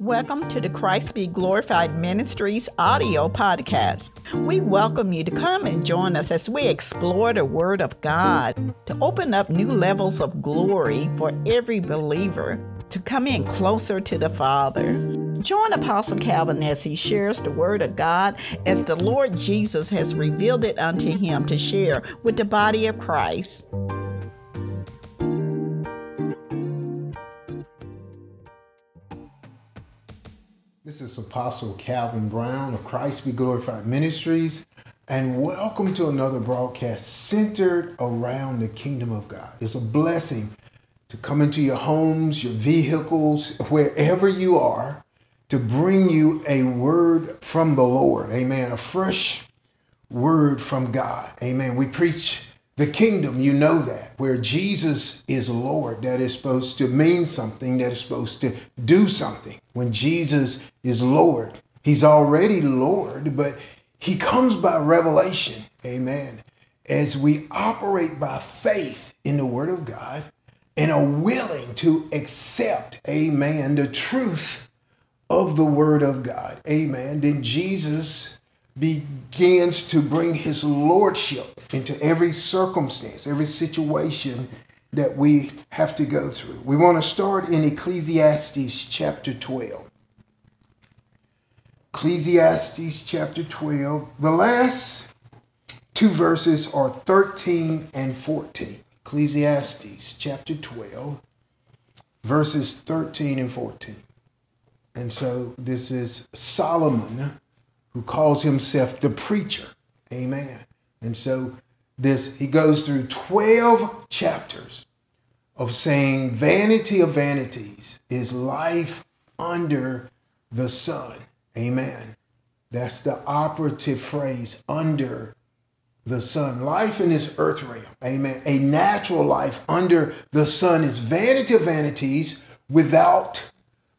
Welcome to the Christ Be Glorified Ministries audio podcast. We welcome you to come and join us as we explore the Word of God to open up new levels of glory for every believer to come in closer to the Father. Join Apostle Calvin as he shares the Word of God as the Lord Jesus has revealed it unto him to share with the body of Christ. Is Apostle Calvin Brown of Christ Be Glorified Ministries, and welcome to another broadcast centered around the kingdom of God. It's a blessing to come into your homes, your vehicles, wherever you are, to bring you a word from the Lord. Amen. A fresh word from God. Amen. We preach the kingdom, you know that, where Jesus is Lord, that is supposed to mean something, that is supposed to do something. When Jesus is Lord, He's already Lord, but He comes by revelation. Amen. As we operate by faith in the Word of God and are willing to accept, amen, the truth of the Word of God, amen, then Jesus begins to bring his lordship into every circumstance, every situation that we have to go through. We want to start in Ecclesiastes chapter 12. Ecclesiastes chapter 12. The last two verses are 13 and 14. Ecclesiastes chapter 12, verses 13 and 14. And so this is Solomon who calls himself the preacher. Amen. And so this he goes through 12 chapters of saying vanity of vanities is life under the sun. Amen. That's the operative phrase under the sun. Life in this earth realm. Amen. A natural life under the sun is vanity of vanities without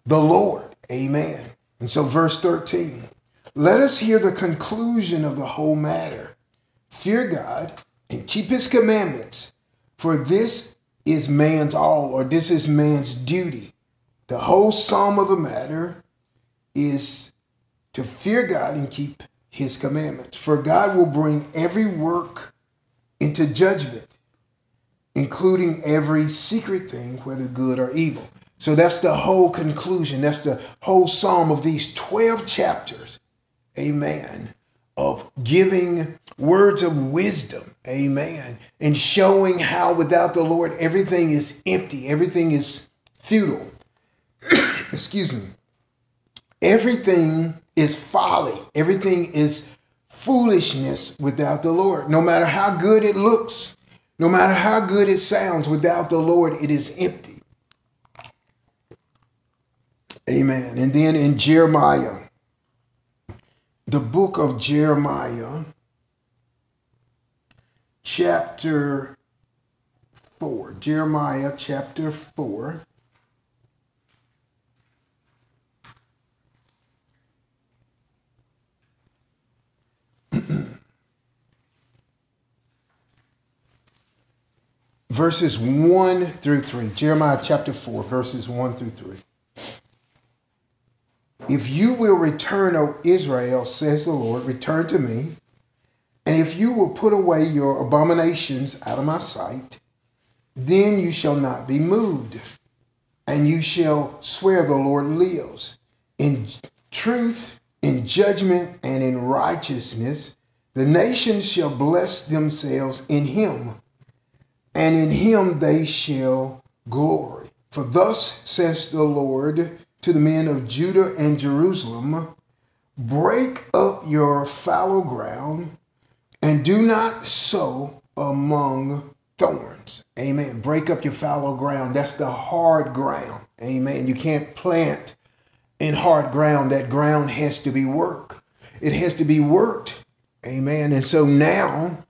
the Lord. Amen. And so verse 13 let us hear the conclusion of the whole matter. Fear God and keep his commandments, for this is man's all, or this is man's duty. The whole sum of the matter is to fear God and keep his commandments. For God will bring every work into judgment, including every secret thing, whether good or evil. So that's the whole conclusion. That's the whole sum of these 12 chapters amen, of giving words of wisdom, amen, and showing how without the Lord everything is empty, everything is futile. Excuse me. Everything is folly, everything is foolishness without the Lord. No matter how good it looks, no matter how good it sounds, without the Lord, it is empty. Amen. And then in Jeremiah the book of Jeremiah, chapter 4. Jeremiah, chapter 4. verses 1 through 3. Jeremiah chapter 4, verses 1 through 3. If you will return, O Israel, says the Lord, return to me. And if you will put away your abominations out of my sight, then you shall not be moved. And you shall swear the Lord lives. In truth, in judgment, and in righteousness, the nations shall bless themselves in him, and in him they shall glory. For thus says the Lord to the men of Judah and Jerusalem break up your fallow ground and do not sow among thorns. Amen. Break up your fallow ground. That's the hard ground. Amen. You can't plant in hard ground. That ground has to be worked. It has to be worked. Amen. And so now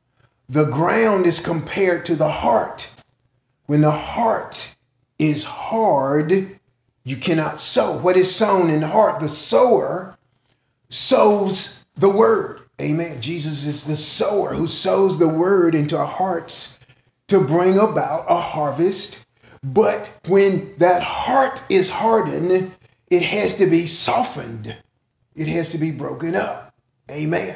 the ground is compared to the heart. When the heart is hard, you cannot sow. What is sown in the heart, the sower sows the word. Amen. Jesus is the sower who sows the word into our hearts to bring about a harvest. But when that heart is hardened, it has to be softened. It has to be broken up. Amen.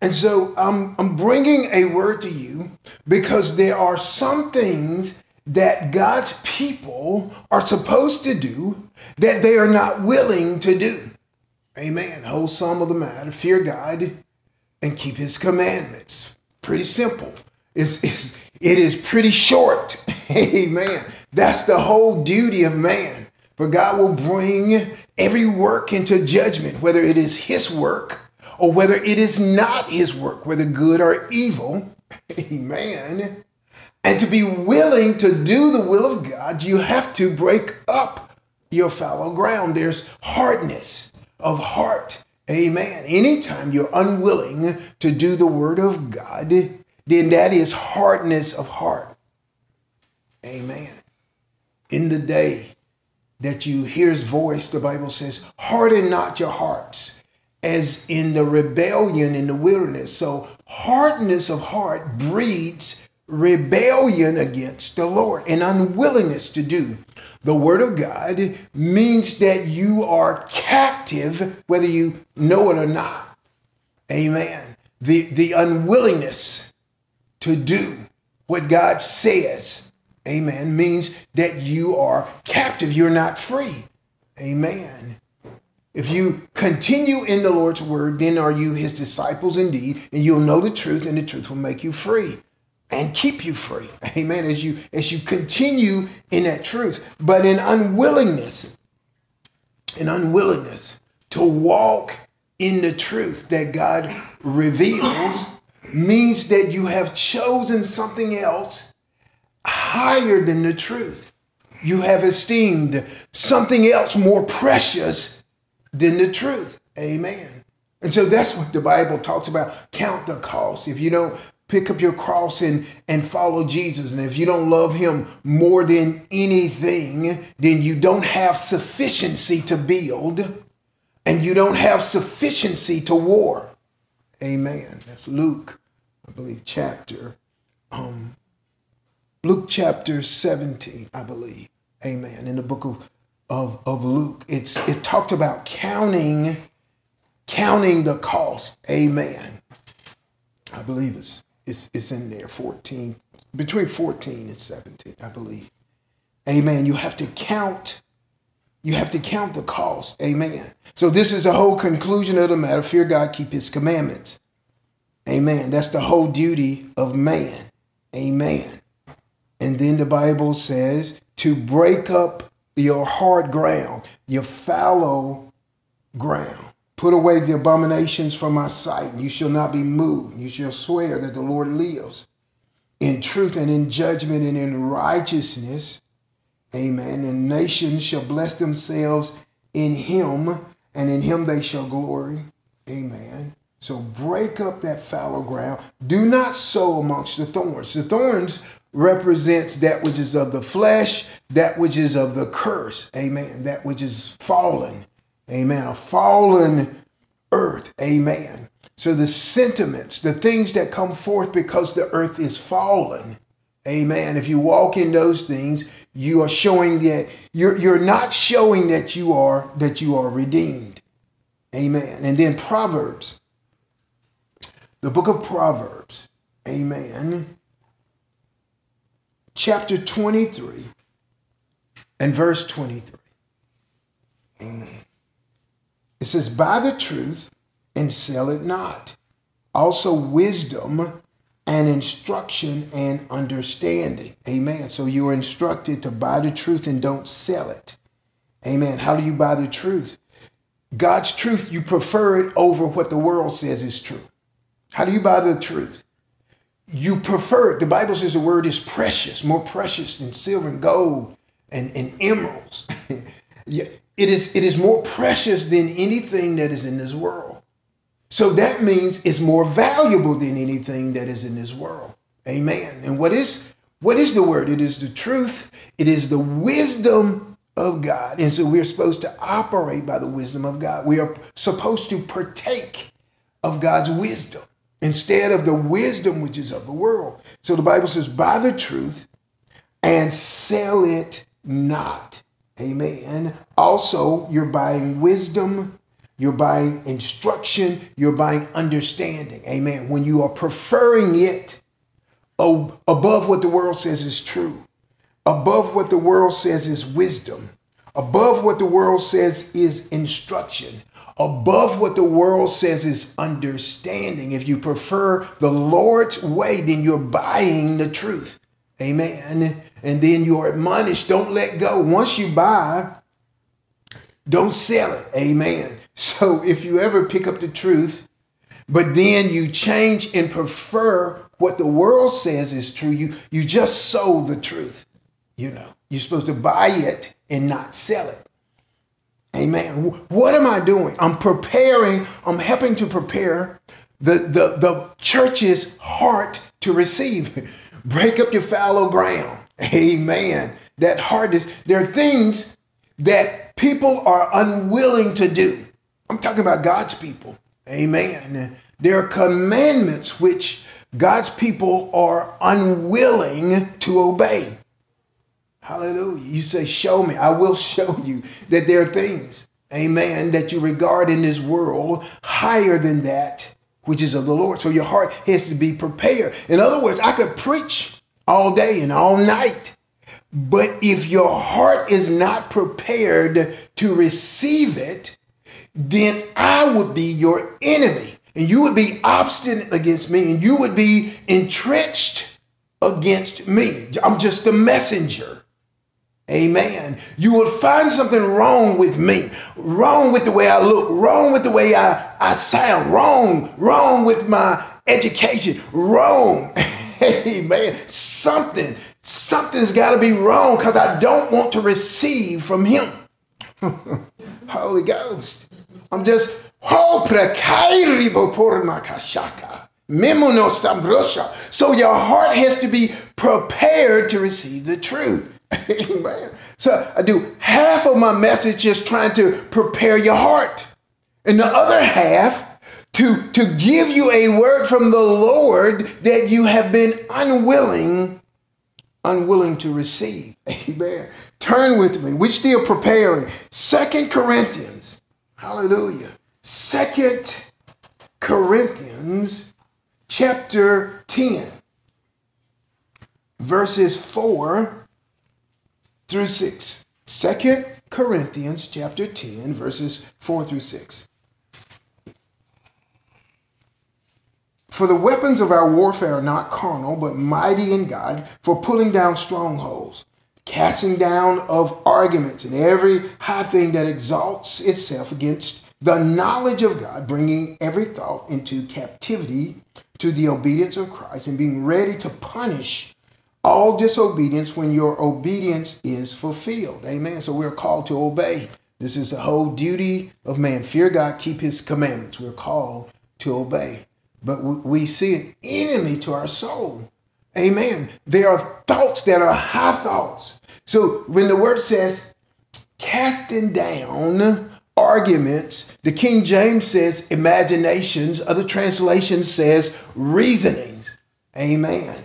And so I'm, I'm bringing a word to you because there are some things that God's people are supposed to do that they are not willing to do. Amen. Whole sum of the matter fear God and keep his commandments. Pretty simple. It's, it's, it is pretty short. Amen. That's the whole duty of man. For God will bring every work into judgment, whether it is his work or whether it is not his work, whether good or evil. Amen. And to be willing to do the will of God, you have to break up your fallow ground. There's hardness of heart. Amen. Anytime you're unwilling to do the word of God, then that is hardness of heart. Amen. In the day that you hear his voice, the Bible says, harden not your hearts as in the rebellion in the wilderness. So, hardness of heart breeds rebellion against the Lord and unwillingness to do. The Word of God means that you are captive, whether you know it or not. Amen. The, the unwillingness to do what God says, amen, means that you are captive. You're not free. Amen. If you continue in the Lord's word, then are you his disciples indeed, and you'll know the truth, and the truth will make you free and keep you free. Amen. As you as you continue in that truth. But in unwillingness, in unwillingness to walk in the truth that God reveals means that you have chosen something else higher than the truth. You have esteemed something else more precious than the truth. Amen. And so that's what the Bible talks about. Count the cost. If you don't pick up your cross and, and follow Jesus, and if you don't love him more than anything, then you don't have sufficiency to build and you don't have sufficiency to war. Amen. That's Luke, I believe, chapter. Um, Luke chapter 17, I believe. Amen. In the book of of, of Luke. It's it talked about counting, counting the cost. Amen. I believe it's it's in there, 14, between 14 and 17, I believe. Amen. You have to count, you have to count the cost. Amen. So this is the whole conclusion of the matter. Fear God, keep his commandments. Amen. That's the whole duty of man. Amen. And then the Bible says to break up your hard ground, your fallow ground. Put away the abominations from my sight, and you shall not be moved. You shall swear that the Lord lives in truth and in judgment and in righteousness. Amen. And nations shall bless themselves in him, and in him they shall glory. Amen. So break up that fallow ground. Do not sow amongst the thorns. The thorns represents that which is of the flesh, that which is of the curse. Amen. That which is fallen. Amen. A fallen earth. Amen. So the sentiments, the things that come forth because the earth is fallen. Amen. If you walk in those things, you are showing that you're, you're not showing that you are that you are redeemed. Amen. And then Proverbs. The book of Proverbs. Amen chapter 23 and verse 23. Amen. It says, Buy the truth and sell it not. Also, wisdom and instruction and understanding. Amen. So you are instructed to buy the truth and don't sell it. Amen. How do you buy the truth? God's truth, you prefer it over what the world says is true. How do you buy the truth? you prefer it. The Bible says the word is precious, more precious than silver and gold and, and emeralds. it is, it is more precious than anything that is in this world. So that means it's more valuable than anything that is in this world. Amen. And what is what is the word? It is the truth. It is the wisdom of God. And so we're supposed to operate by the wisdom of God. We are supposed to partake of God's wisdom instead of the wisdom which is of the world. So the Bible says, buy the truth and sell it not. Amen. Also, you're buying wisdom, you're buying instruction, you're buying understanding. Amen. When you are preferring it above what the world says is true, above what the world says is wisdom, above what the world says is instruction, above what the world says is understanding. If you prefer the Lord's way, then you're buying the truth. Amen. And then you're admonished, don't let go. Once you buy, don't sell it. Amen. So if you ever pick up the truth, but then you change and prefer what the world says is true, you, you just sold the truth. You know, you're supposed to buy it and not sell it. Amen. What am I doing? I'm preparing, I'm helping to prepare the, the, the church's heart to receive. Break up your fallow ground. Amen. That is, there are things that people are unwilling to do. I'm talking about God's people. Amen. There are commandments which God's people are unwilling to obey. Hallelujah. You say, Show me. I will show you that there are things, amen, that you regard in this world higher than that which is of the Lord. So your heart has to be prepared. In other words, I could preach all day and all night, but if your heart is not prepared to receive it, then I would be your enemy. And you would be obstinate against me, and you would be entrenched against me. I'm just a messenger. Amen. You will find something wrong with me, wrong with the way I look, wrong with the way I, I sound, wrong, wrong with my education, wrong. Amen. Something, something's got to be wrong because I don't want to receive from Him. Holy Ghost. I'm just, oh, so your heart has to be prepared to receive the truth. Amen. So I do half of my message is trying to prepare your heart, and the other half to, to give you a word from the Lord that you have been unwilling, unwilling to receive. Amen. Turn with me. We're still preparing. Second Corinthians. Hallelujah. Second Corinthians chapter 10, verses 4 through 6. 2 Corinthians chapter 10, verses 4 through 6. For the weapons of our warfare are not carnal, but mighty in God for pulling down strongholds, casting down of arguments and every high thing that exalts itself against the knowledge of God, bringing every thought into captivity to the obedience of Christ, and being ready to punish all disobedience when your obedience is fulfilled. Amen. So we're called to obey. This is the whole duty of man. Fear God, keep his commandments. We're called to obey. But we see an enemy to our soul. Amen. There are thoughts that are high thoughts. So when the word says casting down arguments, the King James says imaginations, other translations says reasonings. Amen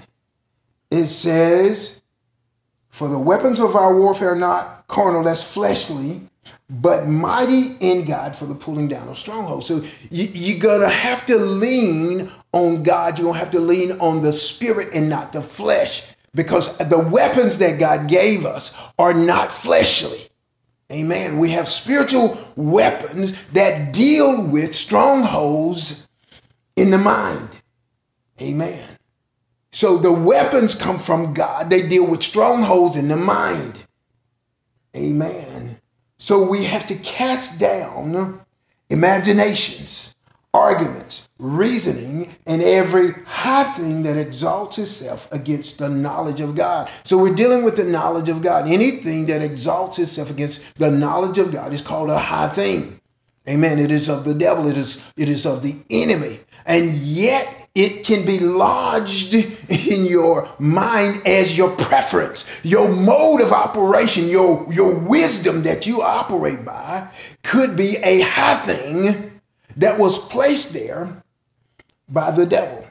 it says, For the weapons of our warfare are not carnal, that's fleshly, but mighty in God for the pulling down of strongholds. So you, you're going to have to lean on God. You're going to have to lean on the spirit and not the flesh because the weapons that God gave us are not fleshly. Amen. We have spiritual weapons that deal with strongholds in the mind. Amen. So the weapons come from God. They deal with strongholds in the mind. Amen. So we have to cast down imaginations, arguments, reasoning, and every high thing that exalts itself against the knowledge of God. So we're dealing with the knowledge of God. Anything that exalts itself against the knowledge of God is called a high thing. Amen. It is of the devil. It is, it is of the enemy. And yet it can be lodged in your mind as your preference, your mode of operation, your, your wisdom that you operate by could be a high thing that was placed there by the devil.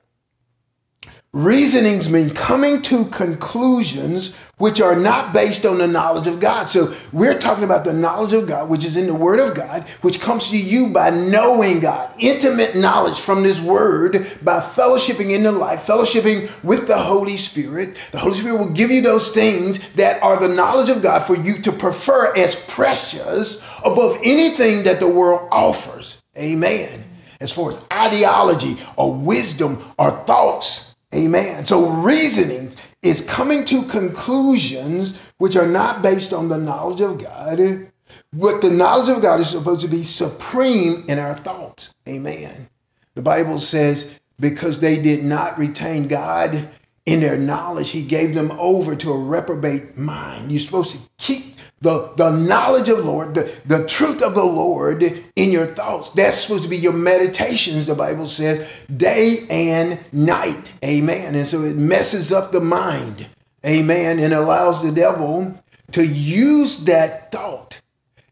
Reasonings mean coming to conclusions which are not based on the knowledge of God. So we're talking about the knowledge of God, which is in the Word of God, which comes to you by knowing God, intimate knowledge from this Word, by fellowshipping in the life, fellowshipping with the Holy Spirit. The Holy Spirit will give you those things that are the knowledge of God for you to prefer as precious above anything that the world offers. Amen. As far as ideology or wisdom or thoughts Amen. So reasoning is coming to conclusions which are not based on the knowledge of God. But the knowledge of God is supposed to be supreme in our thoughts. Amen. The Bible says, because they did not retain God in their knowledge, he gave them over to a reprobate mind. You're supposed to keep the, the knowledge of Lord, the, the truth of the Lord in your thoughts. That's supposed to be your meditations, the Bible says, day and night. Amen. And so it messes up the mind. Amen. And allows the devil to use that thought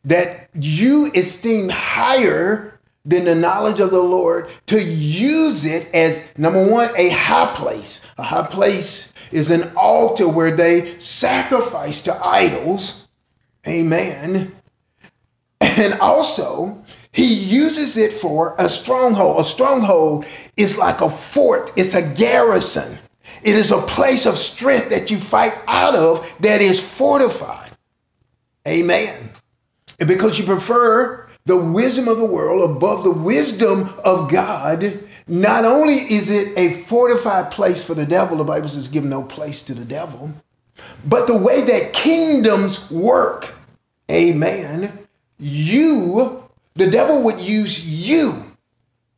that you esteem higher than the knowledge of the Lord to use it as number one, a high place. A high place is an altar where they sacrifice to idols Amen. And also, he uses it for a stronghold. A stronghold is like a fort, it's a garrison. It is a place of strength that you fight out of that is fortified. Amen. And because you prefer the wisdom of the world above the wisdom of God, not only is it a fortified place for the devil, the Bible says, give no place to the devil, but the way that kingdoms work, amen, you, the devil would use you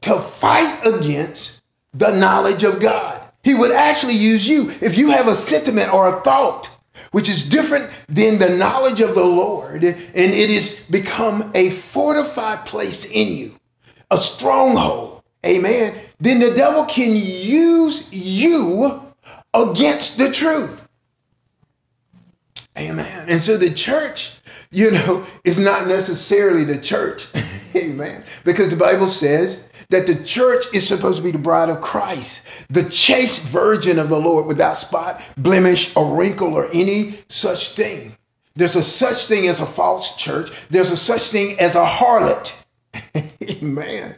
to fight against the knowledge of God. He would actually use you. If you have a sentiment or a thought which is different than the knowledge of the Lord, and it has become a fortified place in you, a stronghold, amen, then the devil can use you against the truth. Amen. And so the church, you know, is not necessarily the church. Amen. Because the Bible says that the church is supposed to be the bride of Christ, the chaste virgin of the Lord without spot, blemish, or wrinkle, or any such thing. There's a such thing as a false church. There's a such thing as a harlot. Amen.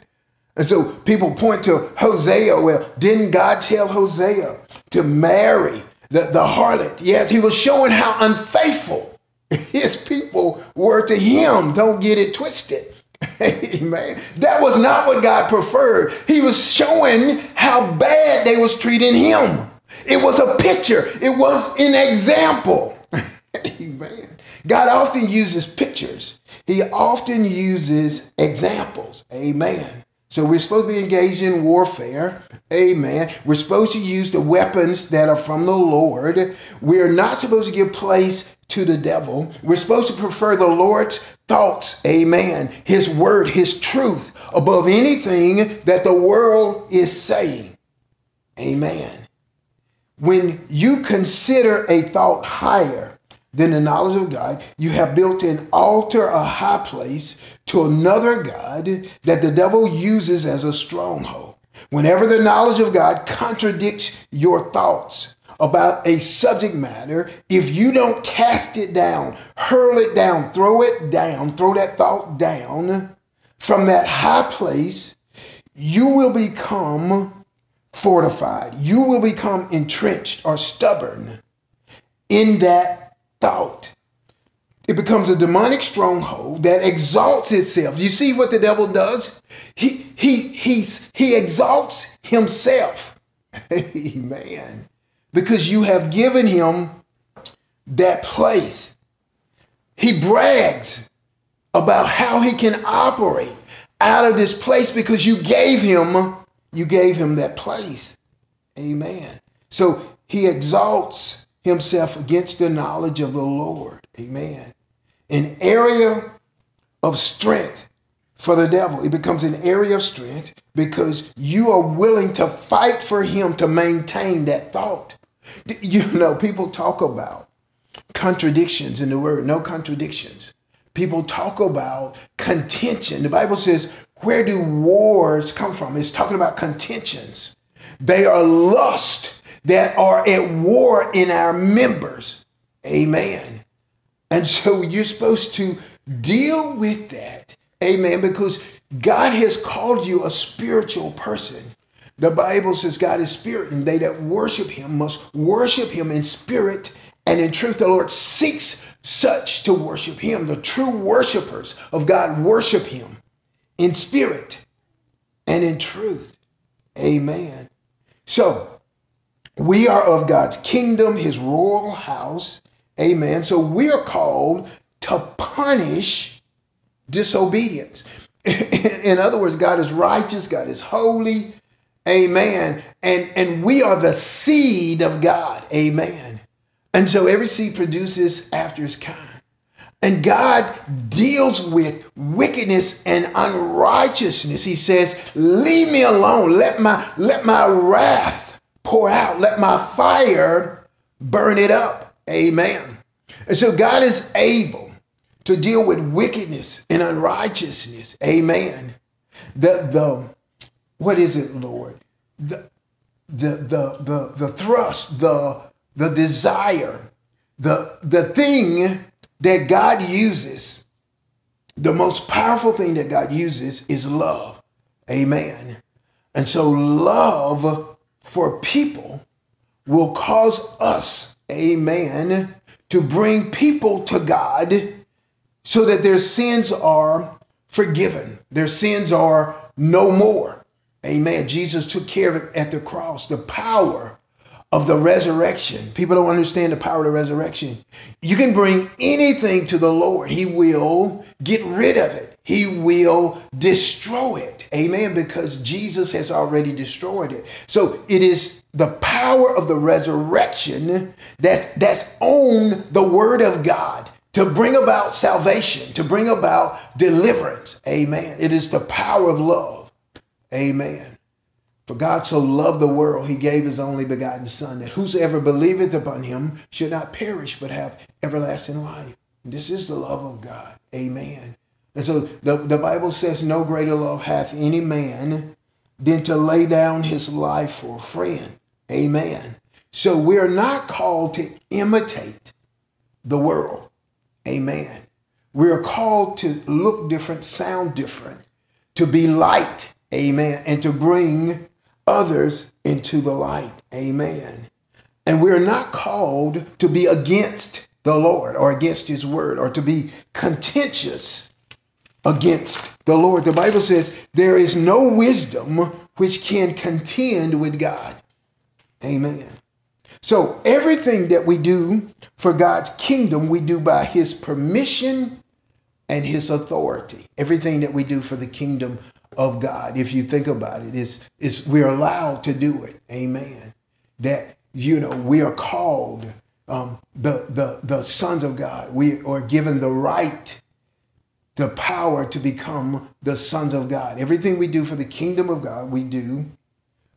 And so people point to Hosea. Well, didn't God tell Hosea to marry the, the harlot. Yes, he was showing how unfaithful his people were to him. Don't get it twisted. Amen. That was not what God preferred. He was showing how bad they was treating him. It was a picture. It was an example. Amen. God often uses pictures. He often uses examples. Amen. So we're supposed to be engaged in warfare. Amen. We're supposed to use the weapons that are from the Lord. We're not supposed to give place to the devil. We're supposed to prefer the Lord's thoughts. Amen. His word, his truth above anything that the world is saying. Amen. When you consider a thought higher than the knowledge of God, you have built an altar, a high place to another God that the devil uses as a stronghold. Whenever the knowledge of God contradicts your thoughts about a subject matter, if you don't cast it down, hurl it down, throw it down, throw that thought down from that high place, you will become fortified. You will become entrenched or stubborn in that thought. It becomes a demonic stronghold that exalts itself. You see what the devil does? He he he's he exalts himself. Amen. Because you have given him that place. He brags about how he can operate out of this place because you gave him you gave him that place. Amen. So he exalts himself against the knowledge of the Lord. Amen. An area of strength for the devil. It becomes an area of strength because you are willing to fight for him to maintain that thought. You know, people talk about contradictions in the word, no contradictions. People talk about contention. The Bible says, where do wars come from? It's talking about contentions. They are lust that are at war in our members. Amen. And so you're supposed to deal with that. Amen. Because God has called you a spiritual person. The Bible says God is spirit, and they that worship him must worship him in spirit and in truth. The Lord seeks such to worship him. The true worshipers of God worship him in spirit and in truth. Amen. So, we are of God's kingdom, his royal house. Amen. So, we are called to punish disobedience. in other words, God is righteous, God is holy. Amen. And and we are the seed of God. Amen. And so every seed produces after its kind. And God deals with wickedness and unrighteousness. He says, "Leave me alone. Let my let my wrath pour out. Let my fire burn it up." Amen. And so God is able to deal with wickedness and unrighteousness. Amen. The the what is it, Lord? The the the the, the thrust, the the desire, the the thing that God uses, the most powerful thing that God uses is love. Amen. And so, love for people will cause us, amen, to bring people to God so that their sins are forgiven, their sins are no more. Amen. Jesus took care of it at the cross. The power of the resurrection. People don't understand the power of the resurrection. You can bring anything to the Lord, He will get rid of it. He will destroy it. Amen. Because Jesus has already destroyed it. So it is the power of the resurrection that's that's on the word of God to bring about salvation, to bring about deliverance. Amen. It is the power of love. Amen. For God so loved the world, he gave his only begotten Son, that whosoever believeth upon him should not perish, but have everlasting life. This is the love of God. Amen. And so the, the Bible says, No greater love hath any man than to lay down his life for a friend. Amen. So we're not called to imitate the world. Amen. We're called to look different, sound different, to be light. Amen. And to bring others into the light. Amen. And we're not called to be against the Lord or against his word or to be contentious against the Lord. The Bible says there is no wisdom which can contend with God. Amen. So everything that we do for God's kingdom, we do by his permission and his authority. Everything that we do for the kingdom of God. If you think about it, is is we're allowed to do it. Amen. That you know we are called um, the the the sons of God. We are given the right, the power to become the sons of God. Everything we do for the kingdom of God, we do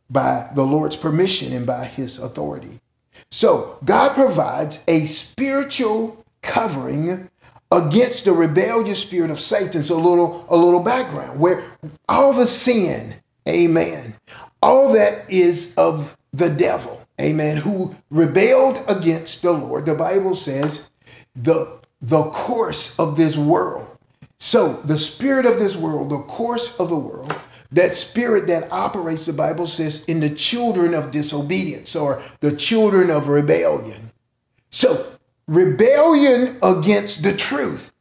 by the Lord's permission and by His authority. So God provides a spiritual covering against the rebellious spirit of Satan. So a little, a little background where all the sin, amen, all that is of the devil, amen, who rebelled against the Lord. The Bible says the, the course of this world. So the spirit of this world, the course of the world, that spirit that operates, the Bible says, in the children of disobedience or the children of rebellion. So rebellion against the truth.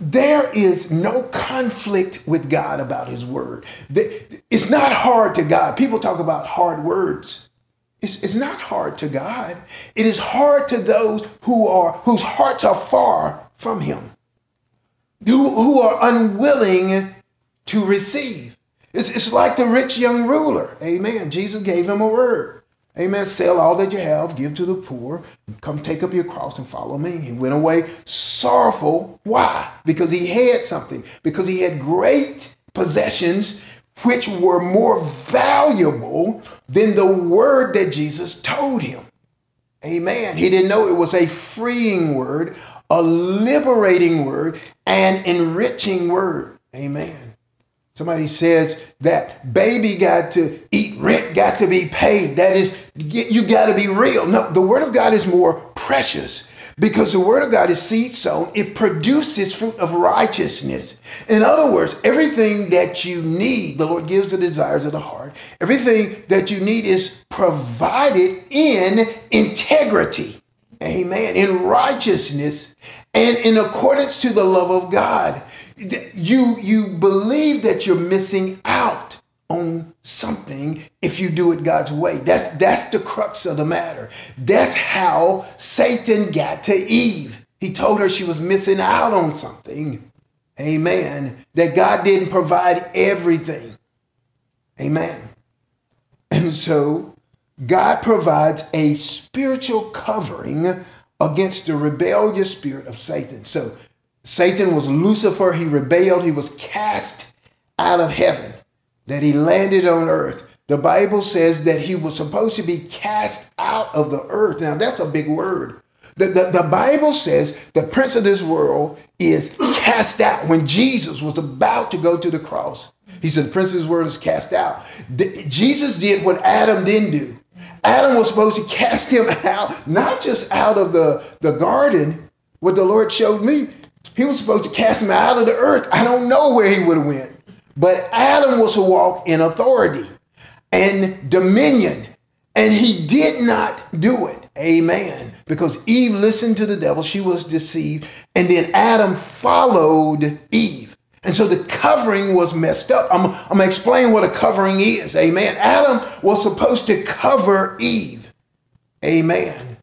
There is no conflict with God about his word. It's not hard to God. People talk about hard words. It's, it's not hard to God. It is hard to those who are whose hearts are far from him, who, who are unwilling to receive. It's, it's like the rich young ruler. Amen. Jesus gave him a word. Amen. Sell all that you have, give to the poor, come take up your cross and follow me. He went away sorrowful. Why? Because he had something, because he had great possessions which were more valuable than the word that Jesus told him. Amen. He didn't know it was a freeing word, a liberating word, an enriching word. Amen. Somebody says that baby got to eat, rent got to be paid. That is, you got to be real. No, the word of God is more precious because the word of God is seed sown. It produces fruit of righteousness. In other words, everything that you need, the Lord gives the desires of the heart. Everything that you need is provided in integrity. Amen. In righteousness and in accordance to the love of God you you believe that you're missing out on something if you do it God's way. That's that's the crux of the matter. That's how Satan got to Eve. He told her she was missing out on something. Amen. That God didn't provide everything. Amen. And so God provides a spiritual covering against the rebellious spirit of Satan. So Satan was Lucifer. He rebelled. He was cast out of heaven, that he landed on earth. The Bible says that he was supposed to be cast out of the earth. Now, that's a big word. The, the, the, Bible says the prince of this world is cast out. When Jesus was about to go to the cross, he said, The prince of this world is cast out. The, Jesus did what Adam didn't do. Adam was supposed to cast him out, not just out of the, the garden, what the Lord showed me, he was supposed to cast him out of the earth. I don't know where he would have went. But Adam was to walk in authority and dominion. And he did not do it. Amen. Because Eve listened to the devil, she was deceived. And then Adam followed Eve. And so the covering was messed up. I'm, I'm going to explain what a covering is. Amen. Adam was supposed to cover Eve. Amen.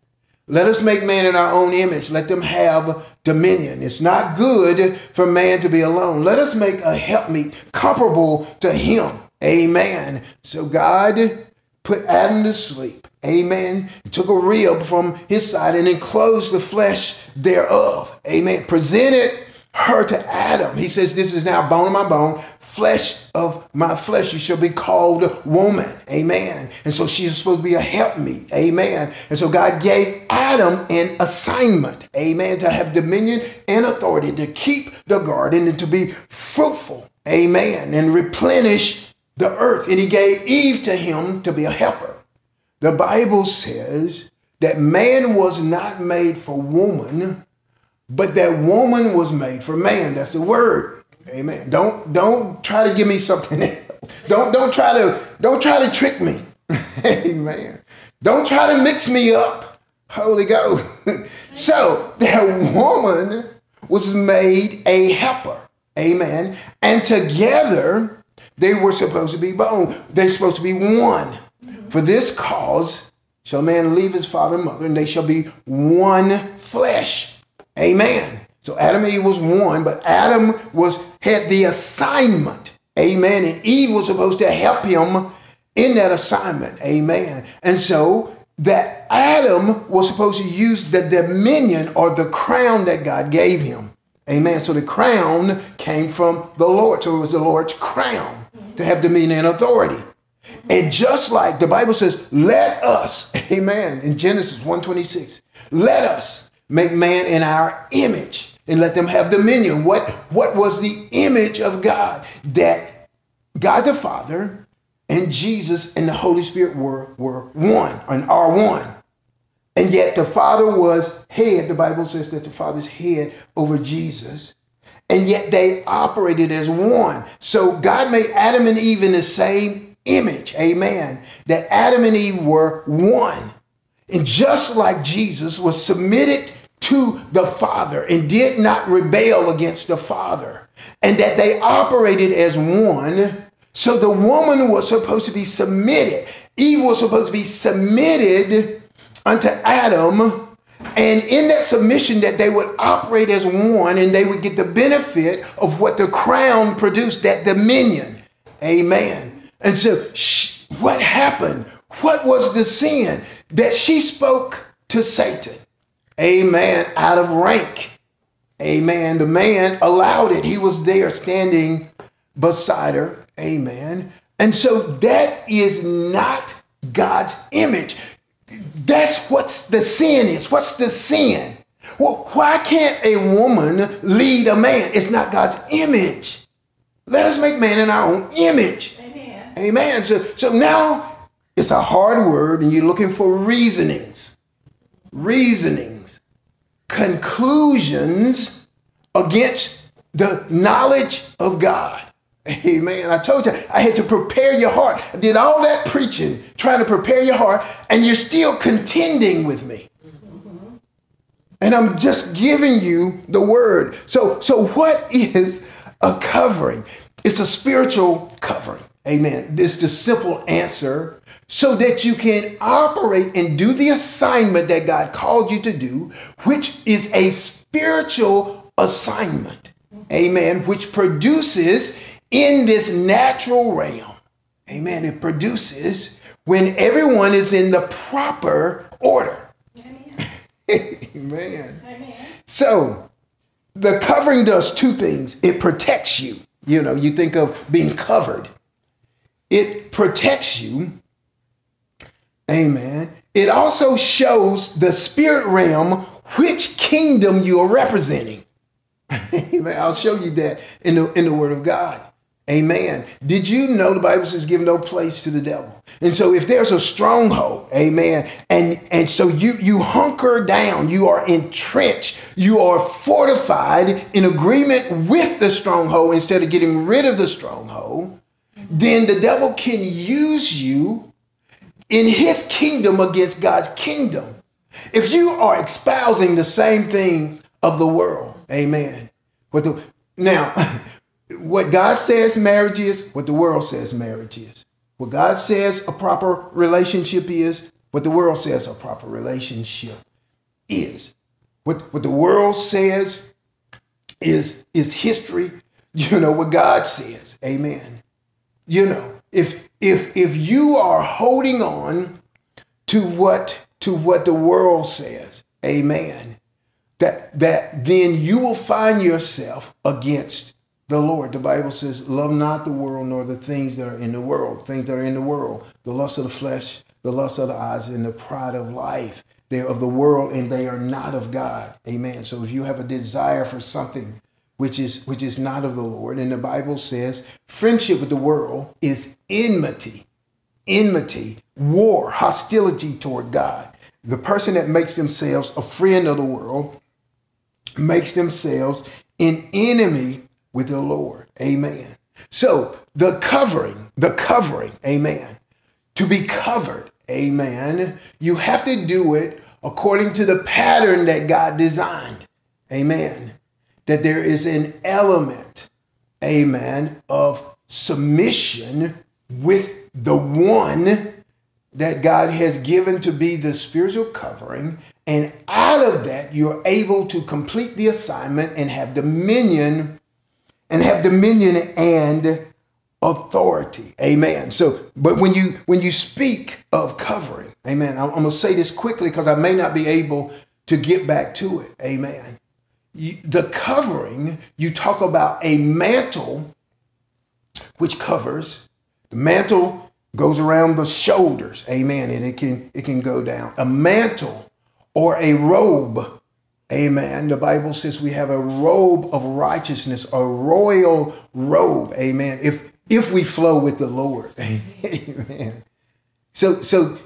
Let us make man in our own image. Let them have dominion. It's not good for man to be alone. Let us make a helpmeet comparable to him. Amen. So God put Adam to sleep. Amen. He took a rib from his side and enclosed the flesh thereof. Amen. Presented her to Adam. He says, This is now bone of my bone, flesh of my flesh. You shall be called woman. Amen. And so she's supposed to be a helpmeet. Amen. And so God gave Adam an assignment. Amen. To have dominion and authority to keep the garden and to be fruitful. Amen. And replenish the earth. And he gave Eve to him to be a helper. The Bible says that man was not made for woman, but that woman was made for man. That's the word. Amen. Don't don't try to give me something else. Don't don't try to don't try to trick me. Amen. Don't try to mix me up. Holy Ghost. so that woman was made a helper. Amen. And together they were supposed to be bone. They're supposed to be one. For this cause shall man leave his father and mother, and they shall be one flesh. Amen. So Adam and Eve was one, but Adam was had the assignment. Amen. And Eve was supposed to help him in that assignment. Amen. And so that Adam was supposed to use the dominion or the crown that God gave him. Amen. So the crown came from the Lord. So it was the Lord's crown to have dominion and authority. And just like the Bible says, let us, amen, in Genesis 1:26, let us make man in our image and let them have dominion. What, what was the image of God? That God the Father and Jesus and the Holy Spirit were, were one and are one. And yet the Father was head. The Bible says that the Father's head over Jesus. And yet they operated as one. So God made Adam and Eve in the same image. Amen. That Adam and Eve were one. And just like Jesus was submitted to the Father and did not rebel against the Father, and that they operated as one. So the woman was supposed to be submitted. Eve was supposed to be submitted unto Adam. And in that submission, that they would operate as one and they would get the benefit of what the crown produced, that dominion. Amen. And so, what happened? What was the sin? That she spoke to Satan. Amen. Out of rank. Amen. The man allowed it. He was there standing beside her. Amen. And so that is not God's image. That's what the sin is. What's the sin? Well, why can't a woman lead a man? It's not God's image. Let us make man in our own image. Amen. Amen. So, so now it's a hard word, and you're looking for reasonings. Reasonings. Conclusions against the knowledge of God. Amen. I told you I had to prepare your heart. I did all that preaching, trying to prepare your heart, and you're still contending with me. And I'm just giving you the word. So, so what is a covering? It's a spiritual covering. Amen. This is the simple answer so that you can operate and do the assignment that God called you to do, which is a spiritual assignment. Amen. Which produces in this natural realm. Amen. It produces when everyone is in the proper order. Amen. Amen. Amen. So the covering does two things. It protects you. You know, you think of being covered. It protects you. Amen. It also shows the spirit realm which kingdom you are representing. Amen. I'll show you that in the in the word of God. Amen. Did you know the Bible says give no place to the devil? And so if there's a stronghold, amen, and, and so you you hunker down, you are entrenched, you are fortified in agreement with the stronghold instead of getting rid of the stronghold, then the devil can use you in his kingdom against God's kingdom. If you are espousing the same things of the world, amen. What the, now what God says marriage is, what the world says marriage is. What God says a proper relationship is, what the world says a proper relationship is. What, what the world says is, is history. You know what God says. Amen. You know, if if if you are holding on to what to what the world says, amen, that that then you will find yourself against the Lord. The Bible says, Love not the world nor the things that are in the world. Things that are in the world, the lust of the flesh, the lust of the eyes, and the pride of life. They're of the world and they are not of God. Amen. So if you have a desire for something which is which is not of the Lord, and the Bible says friendship with the world is enmity, enmity, war, hostility toward God. The person that makes themselves a friend of the world makes themselves an enemy with the Lord. Amen. So the covering, the covering, amen. To be covered, amen, you have to do it according to the pattern that God designed. Amen. That there is an element, amen, of submission with the one that God has given to be the spiritual covering. And out of that, you're able to complete the assignment and have dominion and have dominion and authority. Amen. So, but when you when you speak of covering, amen. I'm, gonna say this quickly because I may not be able to get back to it. Amen. You, the covering, you talk about a mantle which covers. The mantle goes around the shoulders. Amen. And it can it can go down. A mantle or a robe Amen. The Bible says we have a robe of righteousness, a royal robe. Amen. If if we flow with the Lord. Amen. So so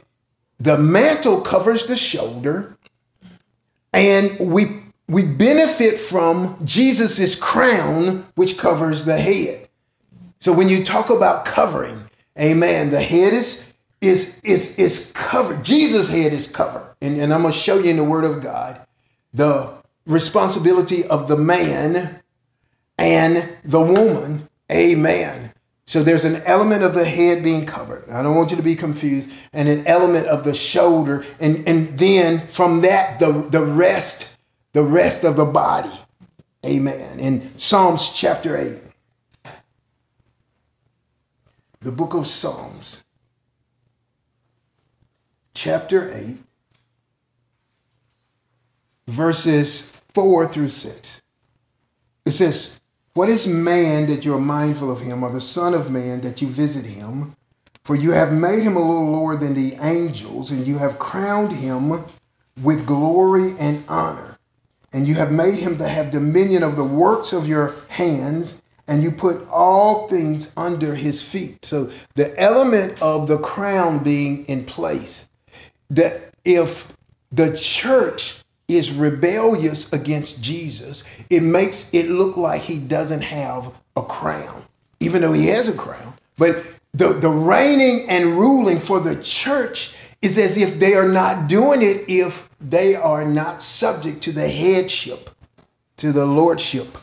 the mantle covers the shoulder and we we benefit from Jesus's crown which covers the head. So when you talk about covering, amen, the head is is is is covered. Jesus' head is covered. And, and I'm going to show you in the word of God the responsibility of the man and the woman. Amen. So there's an element of the head being covered. I don't want you to be confused. And an element of the shoulder. And, and then from that, the, the rest, the rest of the body. Amen. In Psalms chapter 8. The book of Psalms. Chapter 8 verses 4 through 6. It says, What is man that you are mindful of him, or the Son of Man that you visit him? For you have made him a little lower than the angels, and you have crowned him with glory and honor. And you have made him to have dominion of the works of your hands, and you put all things under his feet. So the element of the crown being in place, that if the church is rebellious against Jesus, it makes it look like he doesn't have a crown, even though he has a crown. But the, the reigning and ruling for the church is as if they are not doing it if they are not subject to the headship, to the lordship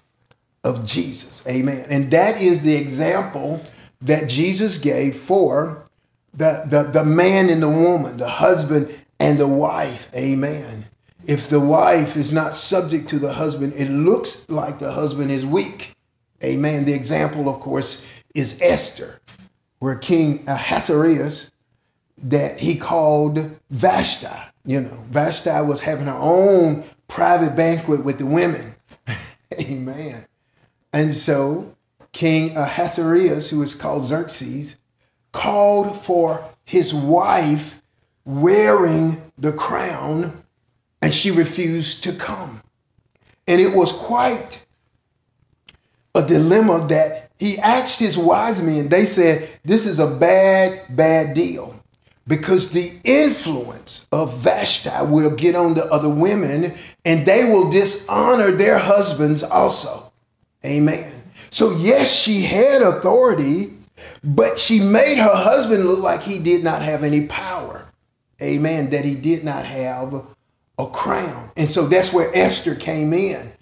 of Jesus. Amen. And that is the example that Jesus gave for the, the, the man and the woman, the husband and the wife. Amen. If the wife is not subject to the husband, it looks like the husband is weak. Amen. The example, of course, is Esther, where King Ahasuerus that he called Vashti. You know, Vashti was having her own private banquet with the women. Amen. And so King Ahasuerus, who was called Xerxes, called for his wife wearing the crown, and she refused to come. And it was quite a dilemma that he asked his wise men. They said, This is a bad, bad deal because the influence of Vashti will get on the other women and they will dishonor their husbands also. Amen. So, yes, she had authority, but she made her husband look like he did not have any power. Amen. That he did not have a crown. And so that's where Esther came in.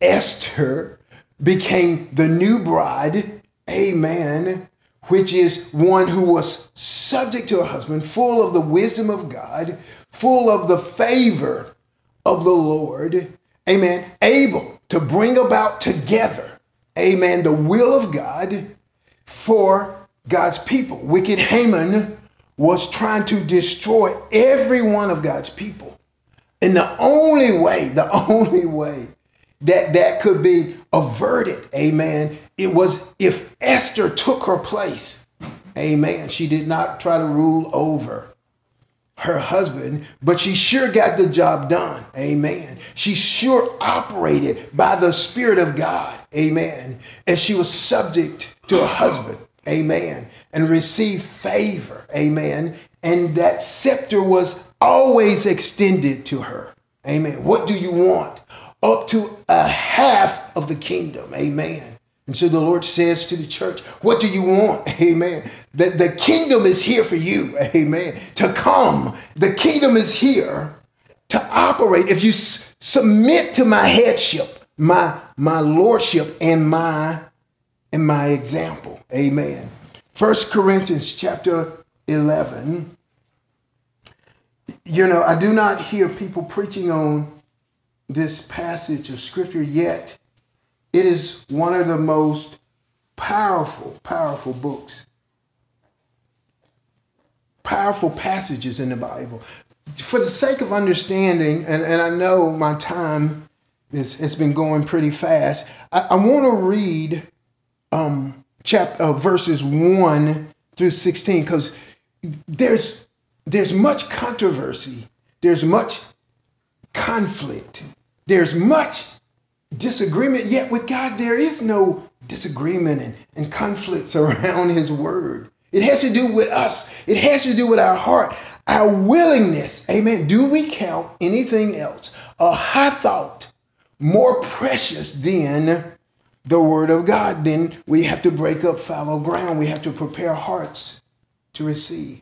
Esther became the new bride. Amen. Which is one who was subject to her husband, full of the wisdom of God, full of the favor of the Lord. Amen. Able to bring about together amen, the will of God for God's people. Wicked Haman was trying to destroy every one of God's people. And the only way, the only way that that could be averted, amen, it was if Esther took her place. Amen. She did not try to rule over her husband, but she sure got the job done. Amen. She sure operated by the Spirit of God. Amen. And she was subject to her husband. Amen. And received favor. Amen. And that scepter was always extended to her. Amen. What do you want? Up to a half of the kingdom. Amen. And so the Lord says to the church, What do you want? Amen. That the kingdom is here for you. Amen. To come. The kingdom is here to operate. If you s- submit to my headship, my, my lordship, and my and my example. Amen. First Corinthians chapter 11. You know, I do not hear people preaching on this passage of scripture yet it is one of the most powerful, powerful books, powerful passages in the Bible. For the sake of understanding, and, and I know my time is, has been going pretty fast, I, I want to read um, chap, uh, verses 1 through 16 because there's, there's much controversy, there's much conflict, there's much disagreement, yet with God, there is no disagreement and, and conflicts around His Word. It has to do with us, it has to do with our heart, our willingness. Amen. Do we count anything else, a high thought, more precious than the Word of God? Then we have to break up fallow ground. We have to prepare hearts to receive.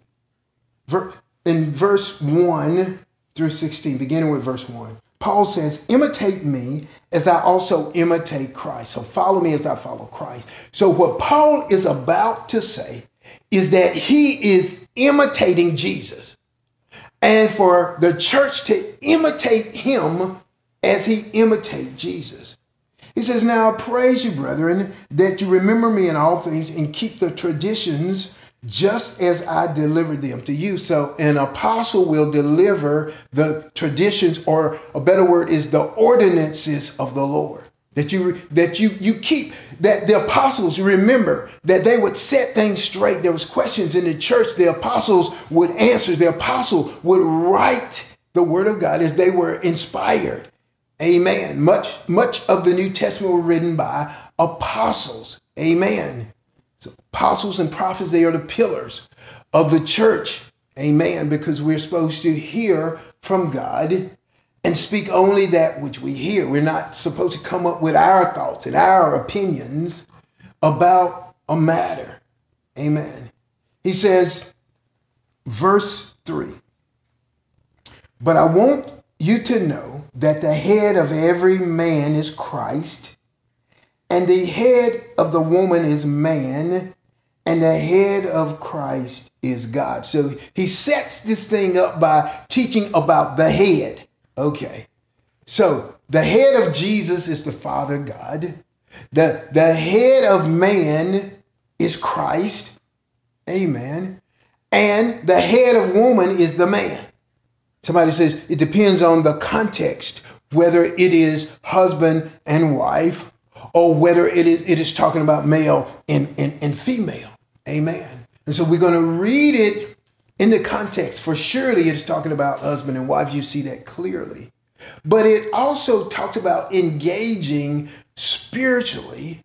In verse 1 through 16, beginning with verse 1. Paul says, imitate me as I also imitate Christ. So follow me as I follow Christ. So what Paul is about to say is that he is imitating Jesus. And for the church to imitate him as he imitate Jesus. He says, Now I praise you, brethren, that you remember me in all things and keep the traditions just as I delivered them to you. So an apostle will deliver the traditions, or a better word is the ordinances of the Lord. That you that you you keep that the apostles remember that they would set things straight. There was questions in the church. The apostles would answer. The apostle would write the word of God as they were inspired. Amen. Much much of the New Testament were written by apostles. Amen. Apostles and prophets, they are the pillars of the church. Amen. Because we're supposed to hear from God and speak only that which we hear. We're not supposed to come up with our thoughts and our opinions about a matter. Amen. He says, verse 3 But I want you to know that the head of every man is Christ, and the head of the woman is man, and the head of Christ is God. So he sets this thing up by teaching about the head. Okay. So the head of Jesus is the Father God. The, the head of man is Christ. Amen. And the head of woman is the man. Somebody says it depends on the context, whether it is husband and wife, or whether it is, it is talking about male and, and, and female. Amen. And so we're going to read it in the context, for surely it's talking about husband and wife. You see that clearly. But it also talks about engaging spiritually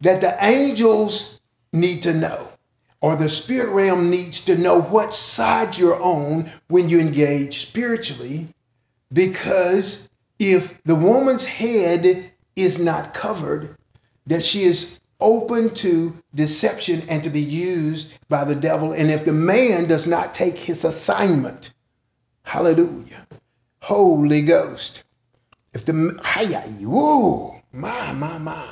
that the angels need to know, or the spirit realm needs to know what side you're on when you engage spiritually. Because if the woman's head is not covered, that she is open to deception and to be used by the devil. And if the man does not take his assignment, hallelujah, Holy Ghost. If the, whoa, my, my, my,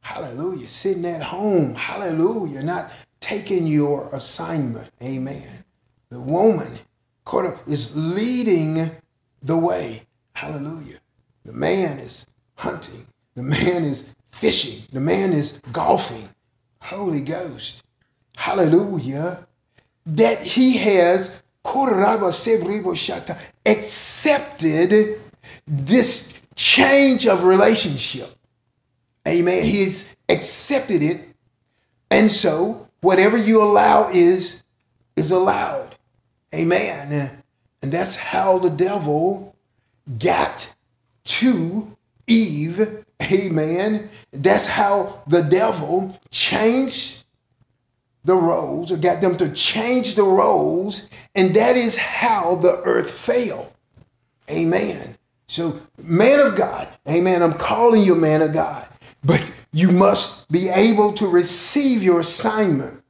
hallelujah, sitting at home, hallelujah, not taking your assignment, amen. The woman caught up is leading the way, hallelujah. The man is hunting, the man is fishing. The man is golfing. Holy Ghost. Hallelujah. That he has accepted this change of relationship. Amen. He's accepted it. And so whatever you allow is is allowed. Amen. And that's how the devil got to Eve Amen. That's how the devil changed the roles or got them to change the roles. And that is how the earth fell. Amen. So, man of God, amen. I'm calling you man of God, but you must be able to receive your assignment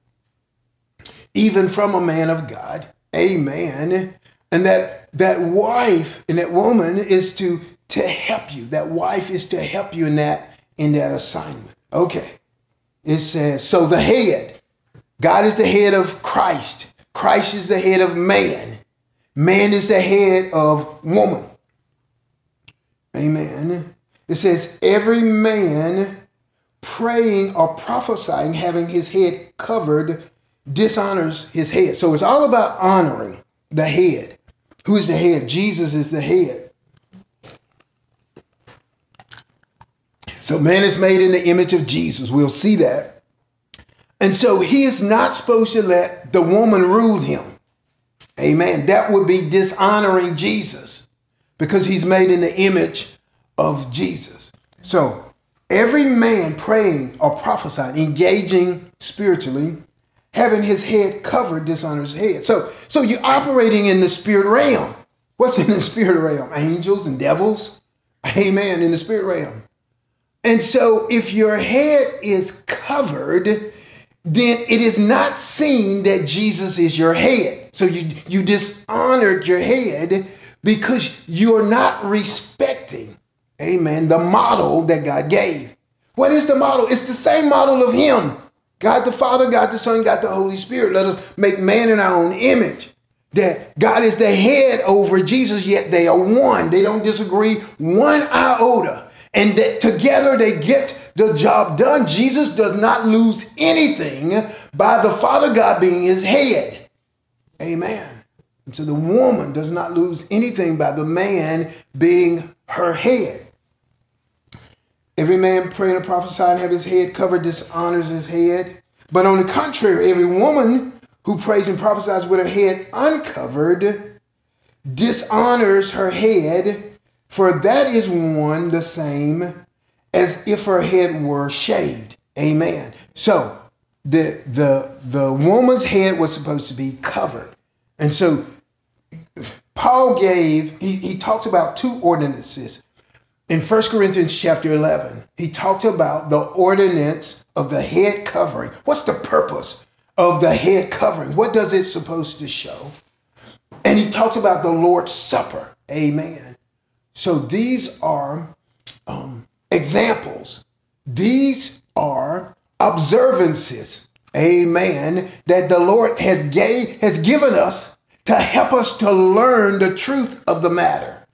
even from a man of God. Amen. And that that wife and that woman is to to help you. That wife is to help you in that in that assignment. Okay. It says, so the head, God is the head of Christ. Christ is the head of man. Man is the head of woman. Amen. It says, every man praying or prophesying, having his head covered, dishonors his head. So it's all about honoring the head. Who's the head? Jesus is the head. So man is made in the image of Jesus. We'll see that. And so he is not supposed to let the woman rule him. Amen. That would be dishonoring Jesus because he's made in the image of Jesus. So every man praying or prophesying, engaging spiritually, having his head covered dishonors his head. So, so you're operating in the spirit realm. What's in the spirit realm? Angels and devils. Amen. In the spirit realm. And so if your head is covered, then it is not seen that Jesus is your head. So you, you dishonored your head because you're not respecting, amen, the model that God gave. What is the model? It's the same model of Him. God the Father, God the Son, God the Holy Spirit. Let us make man in our own image. That God is the head over Jesus, yet they are one. They don't disagree one iota and that together they get the job done. Jesus does not lose anything by the Father God being his head. Amen. And so the woman does not lose anything by the man being her head. Every man praying and prophesying have his head covered dishonors his head. But on the contrary, every woman who prays and prophesies with her head uncovered dishonors her head for that is one the same as if her head were shaved. Amen. So the the the woman's head was supposed to be covered. And so Paul gave, he, he talked about two ordinances. In 1 Corinthians chapter 11, he talked about the ordinance of the head covering. What's the purpose of the head covering? What does it supposed to show? And he talked about the Lord's Supper. Amen. So these are um, examples. These are observances. Amen. That the Lord has gave has given us to help us to learn the truth of the matter.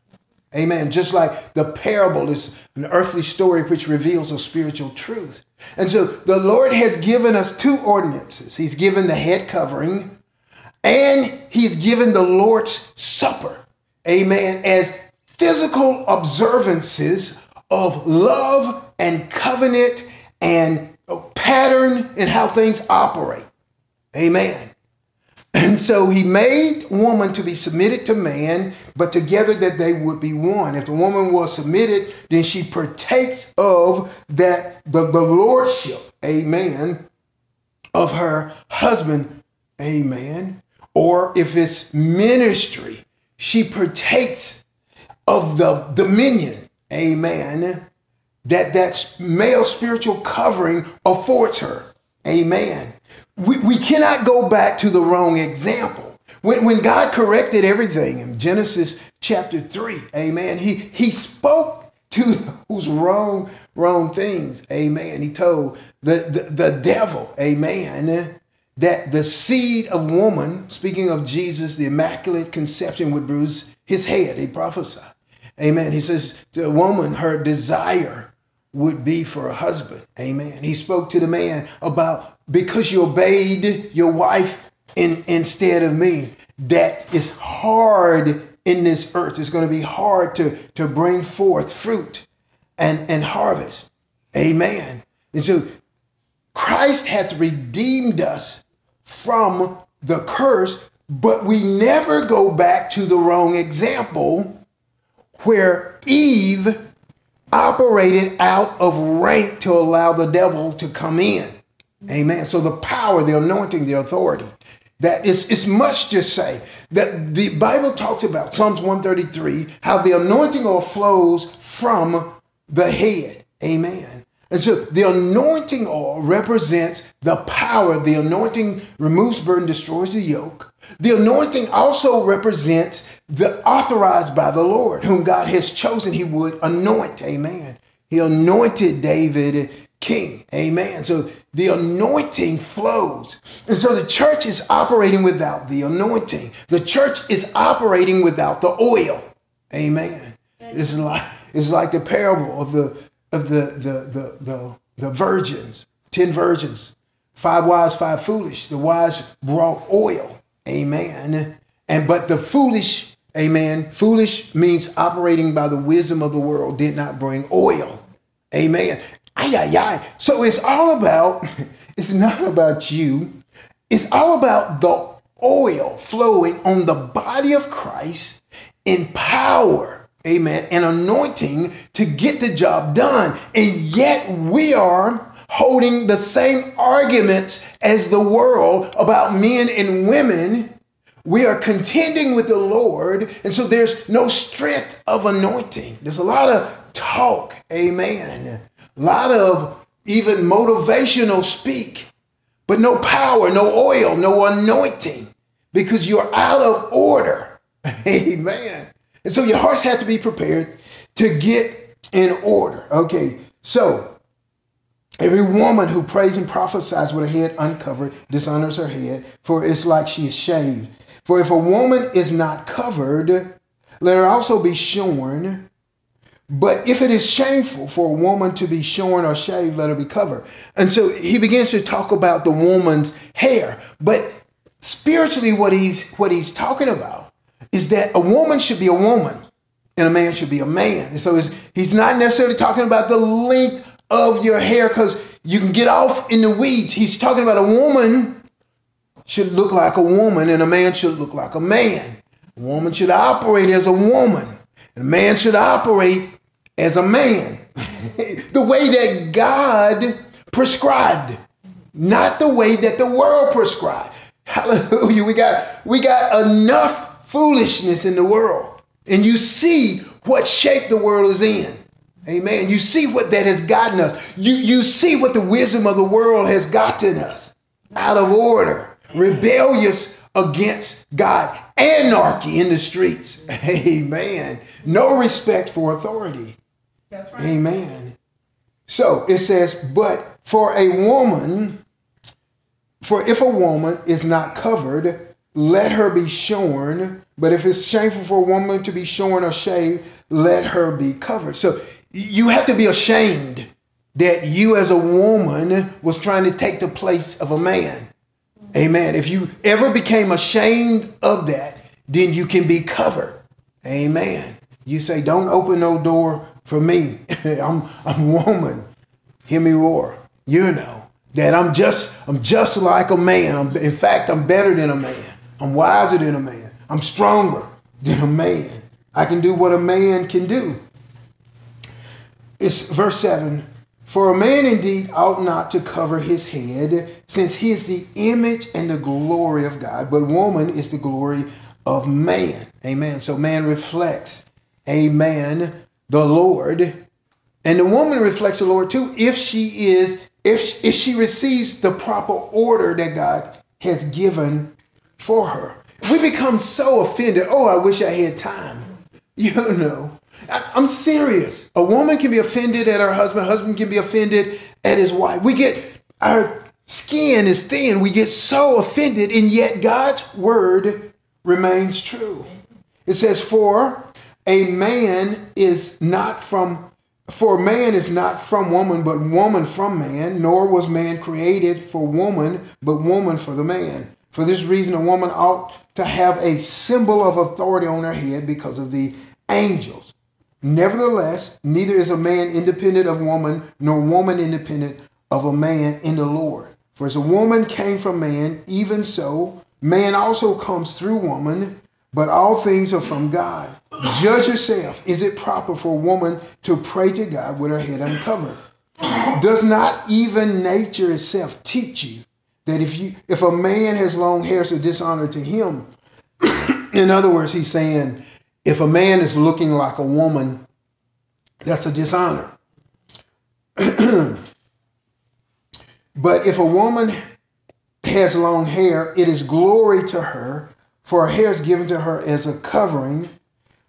Amen. Just like the parable is an earthly story which reveals a spiritual truth. And so the Lord has given us two ordinances. He's given the head covering and he's given the Lord's Supper. Amen. As physical observances of love and covenant and pattern in how things operate. Amen. And so he made woman to be submitted to man, but together that they would be one. If the woman was submitted, then she partakes of that the, the lordship, amen, of her husband, amen. Or if it's ministry, she partakes of the dominion, amen, that that male spiritual covering affords her, amen we, we cannot go back to the wrong example. When, when God corrected everything in Genesis chapter 3, amen, he, he spoke to those wrong, wrong things, amen. He told the, the, the devil, amen, that the seed of woman, speaking of Jesus, the immaculate conception would bruise his head. He prophesied. Amen. He says, the woman, her desire would be for a husband. Amen. He spoke to the man about because you obeyed your wife in, instead of me, that it's hard in this earth. It's going to be hard to, to bring forth fruit and, and harvest. Amen. And so Christ hath redeemed us from the curse, but we never go back to the wrong example where Eve operated out of rank to allow the devil to come in. Amen. So the power, the anointing, the authority. That is it's much to say that the Bible talks about Psalms 133, how the anointing oil flows from the head. Amen. And so the anointing oil represents the power. The anointing removes burden, destroys the yoke. The anointing also represents the authorized by the Lord, whom God has chosen, he would anoint. Amen. He anointed David king. Amen. So the anointing flows. And so the church is operating without the anointing. The church is operating without the oil. Amen. It's like it's like the parable of the of the the the the, the virgins, ten virgins, five wise, five foolish. The wise brought oil. Amen. And but the foolish, amen. Foolish means operating by the wisdom of the world, did not bring oil. Amen. Ay, ay, ay. So it's all about, it's not about you. It's all about the oil flowing on the body of Christ in power, amen, and anointing to get the job done. And yet we are holding the same arguments as the world about men and women. We are contending with the Lord, and so there's no strength of anointing. There's a lot of talk, amen. A lot of even motivational speak, but no power, no oil, no anointing because you're out of order. Amen. And so your hearts have to be prepared to get in order. Okay, so every woman who prays and prophesies with her head uncovered dishonors her head, for it's like she is shaved. For if a woman is not covered, let her also be shorn. But if it is shameful for a woman to be shorn or shaved, let her be covered. And so he begins to talk about the woman's hair. But spiritually, what he's what he's talking about is that a woman should be a woman and a man should be a man. And so he's not necessarily talking about the length of your hair because you can get off in the weeds. He's talking about a woman should look like a woman and a man should look like a man. A woman should operate as a woman. And a man should operate as a man. the way that God prescribed, not the way that the world prescribed. Hallelujah. We got we got enough foolishness in the world. And you see what shape the world is in. Amen. You see what that has gotten us. You, you see what the wisdom of the world has gotten us out of order, rebellious against God, anarchy in the streets. Amen. No respect for authority. That's right. Amen. So it says, but for a woman, for if a woman is not covered, let her be shorn. But if it's shameful for a woman to be shorn or shaved, let her be covered. So you have to be ashamed that you as a woman was trying to take the place of a man. Amen. If you ever became ashamed of that, then you can be covered. Amen. You say, don't open no door for me. I'm I'm woman. Hear me roar. You know that I'm just I'm just like a man. I'm, in fact, I'm better than a man. I'm wiser than a man. I'm stronger than a man. I can do what a man can do. It's verse 7 For a man indeed ought not to cover his head, since he is the image and the glory of God, but woman is the glory of man. Amen. So man reflects, Amen, the Lord. And the woman reflects the Lord too if she is, if, if she receives the proper order that God has given for her. We become so offended. Oh, I wish I had time. You know, I, am serious. A woman can be offended at her husband, husband can be offended at his wife. We get our skin is thin. We get so offended, and yet God's word remains true. It says, For a man is not from for man is not from woman, but woman from man, nor was man created for woman, but woman for the man. For this reason, a woman ought to have a symbol of authority on her head because of the angels. Nevertheless, neither is a man independent of woman, nor woman independent of a man in the Lord. For as a woman came from man, even so man also comes through woman, but all things are from God. Judge yourself. Is it proper for a woman to pray to God with her head uncovered? Does not even nature itself teach you that if you if a man has long hair, it's a dishonor to him? in other words, he's saying if a man is looking like a woman, that's a dishonor. but if a woman has long hair, it is glory to her, for her hair is given to her as a covering.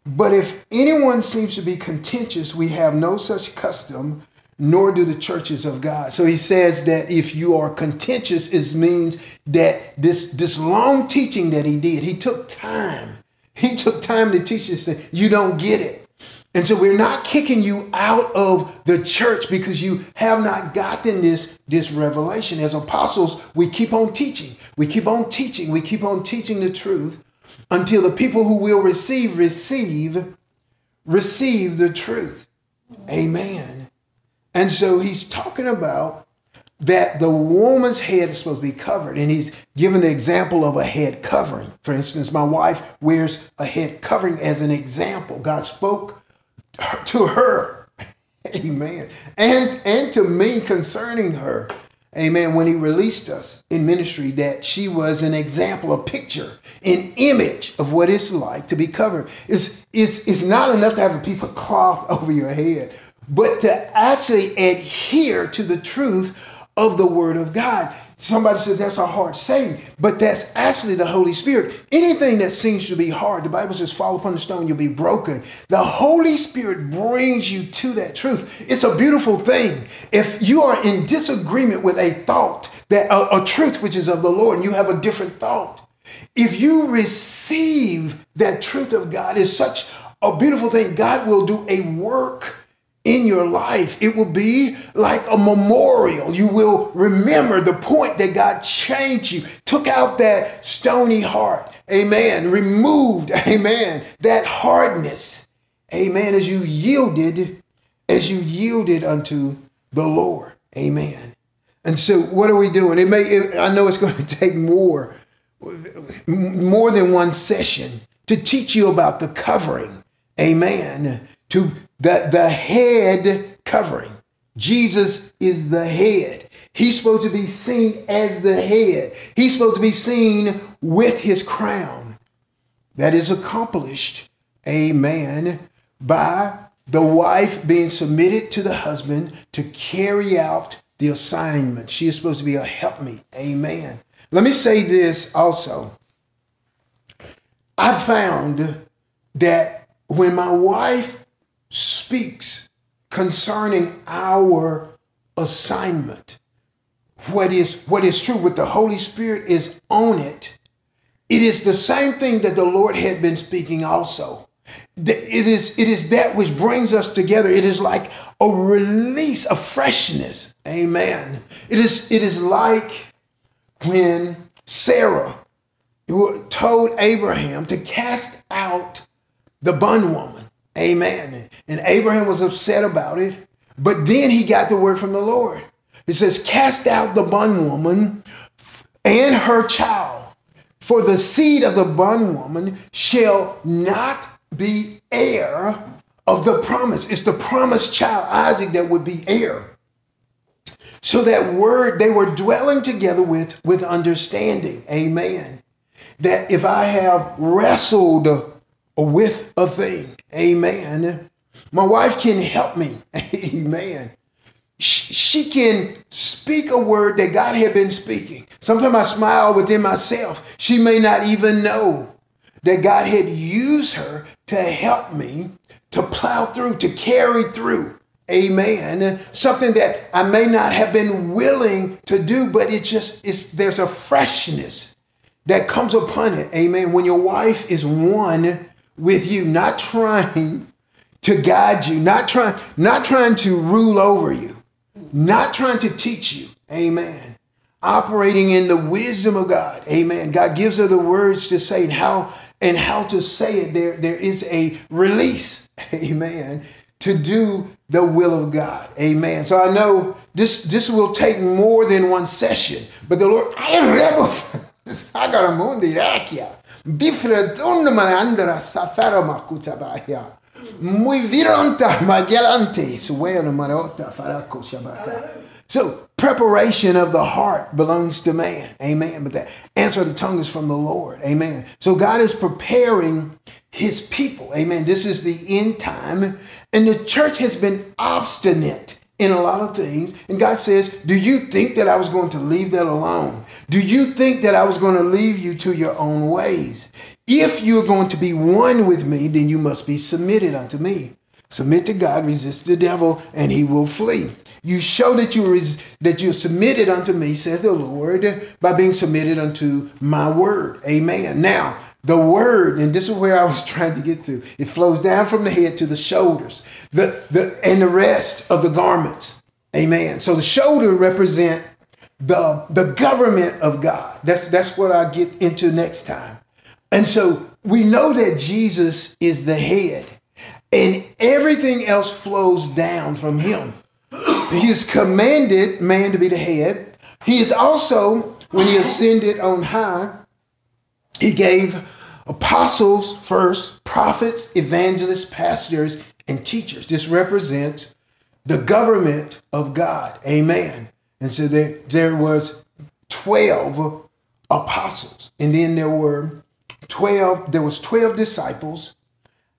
But if anyone seems to be contentious, we have no such custom, nor do the churches of God. So he says that if you are contentious, it means that this, this long teaching that he did, he took time he took time to teach us that you don't get it. And so we're not kicking you out of the church because you have not gotten this, this revelation. As apostles, we keep on teaching. We keep on teaching. We keep on teaching the truth until the people who will receive, receive, receive the truth. Amen. And so he's talking about that the woman's head is supposed to be covered. And he's given the example of a head covering. For instance, my wife wears a head covering as an example. God spoke to her. Amen. And and to me concerning her. Amen. When he released us in ministry, that she was an example, a picture, an image of what it's like to be covered. It's, it's, it's not enough to have a piece of cloth over your head, but to actually adhere to the truth of the Word of God. Somebody says that's a hard saying, but that's actually the Holy Spirit. Anything that seems to be hard, the Bible says, fall upon the stone, you'll be broken. The Holy Spirit brings you to that truth. It's a beautiful thing. If you are in disagreement with a thought, that a, a truth which is of the Lord, and you have a different thought, if you receive that truth of God, is such a beautiful thing. God will do a work in your life. It will be like a memorial. You will remember the point that God changed you, took out that stony heart. Amen. Removed, amen, that hardness. Amen. As you yielded, as you yielded unto the Lord. Amen. And so what are we doing? It may it, I know it's going to take more more than one session to teach you about the covering. Amen. To the, the head covering. Jesus is the head. He's supposed to be seen as the head. He's supposed to be seen with his crown. That is accomplished, amen, by the wife being submitted to the husband to carry out the assignment. She is supposed to be a helpmeet, amen. Let me say this also. I found that when my wife speaks concerning our assignment, what is what is true with the Holy Spirit is on it. It is the same thing that the Lord had been speaking also. It is, it is that which brings us together. It is like a release, a freshness. Amen. It is, it is like when Sarah told Abraham to cast out the bondwoman. Amen. And Abraham was upset about it. But then he got the word from the Lord. It says, Cast out the bondwoman and her child, for the seed of the bondwoman shall not be heir of the promise. It's the promised child, Isaac, that would be heir. So that word they were dwelling together with with understanding. Amen. That if I have wrestled with a thing, amen, my wife can help me. Amen. She can speak a word that God had been speaking. Sometimes I smile within myself. She may not even know that God had used her to help me to plow through, to carry through. Amen. Something that I may not have been willing to do, but it just it's there's a freshness that comes upon it. Amen. When your wife is one with you, not trying to guide you, not trying, not trying to rule over you, not trying to teach you. Amen. Operating in the wisdom of God. Amen. God gives her the words to say and how and how to say it. There, there is a release. Amen. To do the will of God. Amen. So I know this this will take more than one session, but the Lord, I am rebel. Sagaramundi rakia. Bifredun manandra safara makutabaya. Muy viranta magelante suena marota farako shabaka. So preparation of the heart belongs to man. Amen. But the answer of the tongue is from the Lord. Amen. So God is preparing his people. Amen. This is the end time. And the church has been obstinate in a lot of things. And God says, Do you think that I was going to leave that alone? Do you think that I was going to leave you to your own ways? If you're going to be one with me, then you must be submitted unto me. Submit to God, resist the devil, and he will flee. You show that you res- that you're submitted unto me, says the Lord, by being submitted unto my word. Amen. Now, the word, and this is where I was trying to get to, it flows down from the head to the shoulders, the, the and the rest of the garments. Amen. So the shoulder represent the, the government of God. That's that's what I get into next time. And so we know that Jesus is the head, and everything else flows down from him. He has commanded man to be the head. He is also, when he ascended on high, he gave apostles first, prophets, evangelists, pastors, and teachers. This represents the government of God. Amen. And so there, there was 12 apostles. And then there were 12, there was 12 disciples,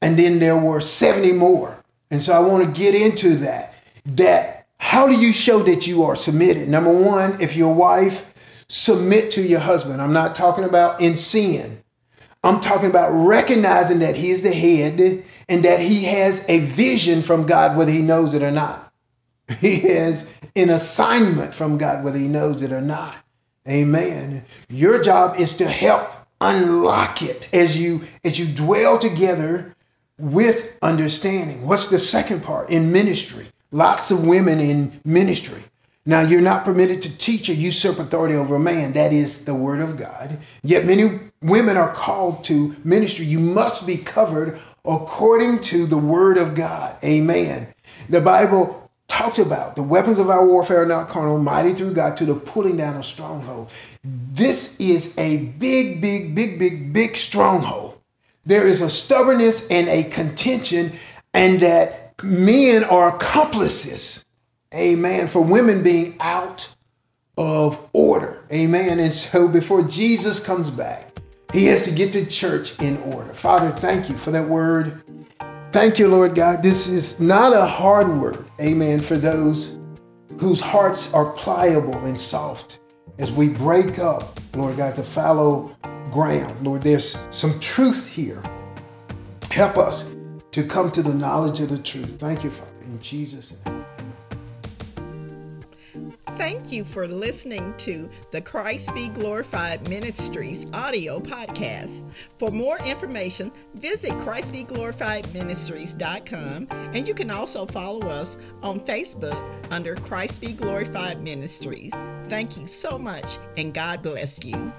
and then there were 70 more. And so I want to get into that. That how do you show that you are submitted? Number one, if your wife submit to your husband. I'm not talking about in sin. I'm talking about recognizing that he is the head and that he has a vision from God, whether he knows it or not. He has an assignment from God, whether he knows it or not. Amen. Your job is to help unlock it as you as you dwell together with understanding. What's the second part in ministry? Lots of women in ministry. Now, you're not permitted to teach or usurp authority over a man. That is the word of God. Yet many women are called to ministry. You must be covered according to the word of God. Amen. The Bible talks about the weapons of our warfare are not carnal, mighty through God to the pulling down of stronghold. This is a big, big, big, big, big stronghold. There is a stubbornness and a contention, and that men are accomplices, amen, for women being out of order. Amen. And so before Jesus comes back, he has to get the church in order. Father, thank you for that word. Thank you, Lord God. This is not a hard word. Amen. For those whose hearts are pliable and soft as we break up, Lord God, the fallow ground. Lord, there's some truth here. Help us to come to the knowledge of the truth. Thank you, Father. In Jesus' name. Thank you for listening to the Christ Be Glorified Ministries audio podcast. For more information, visit ChristBeGlorifiedMinistries.com and you can also follow us on Facebook under Christ Be Glorified Ministries. Thank you so much and God bless you.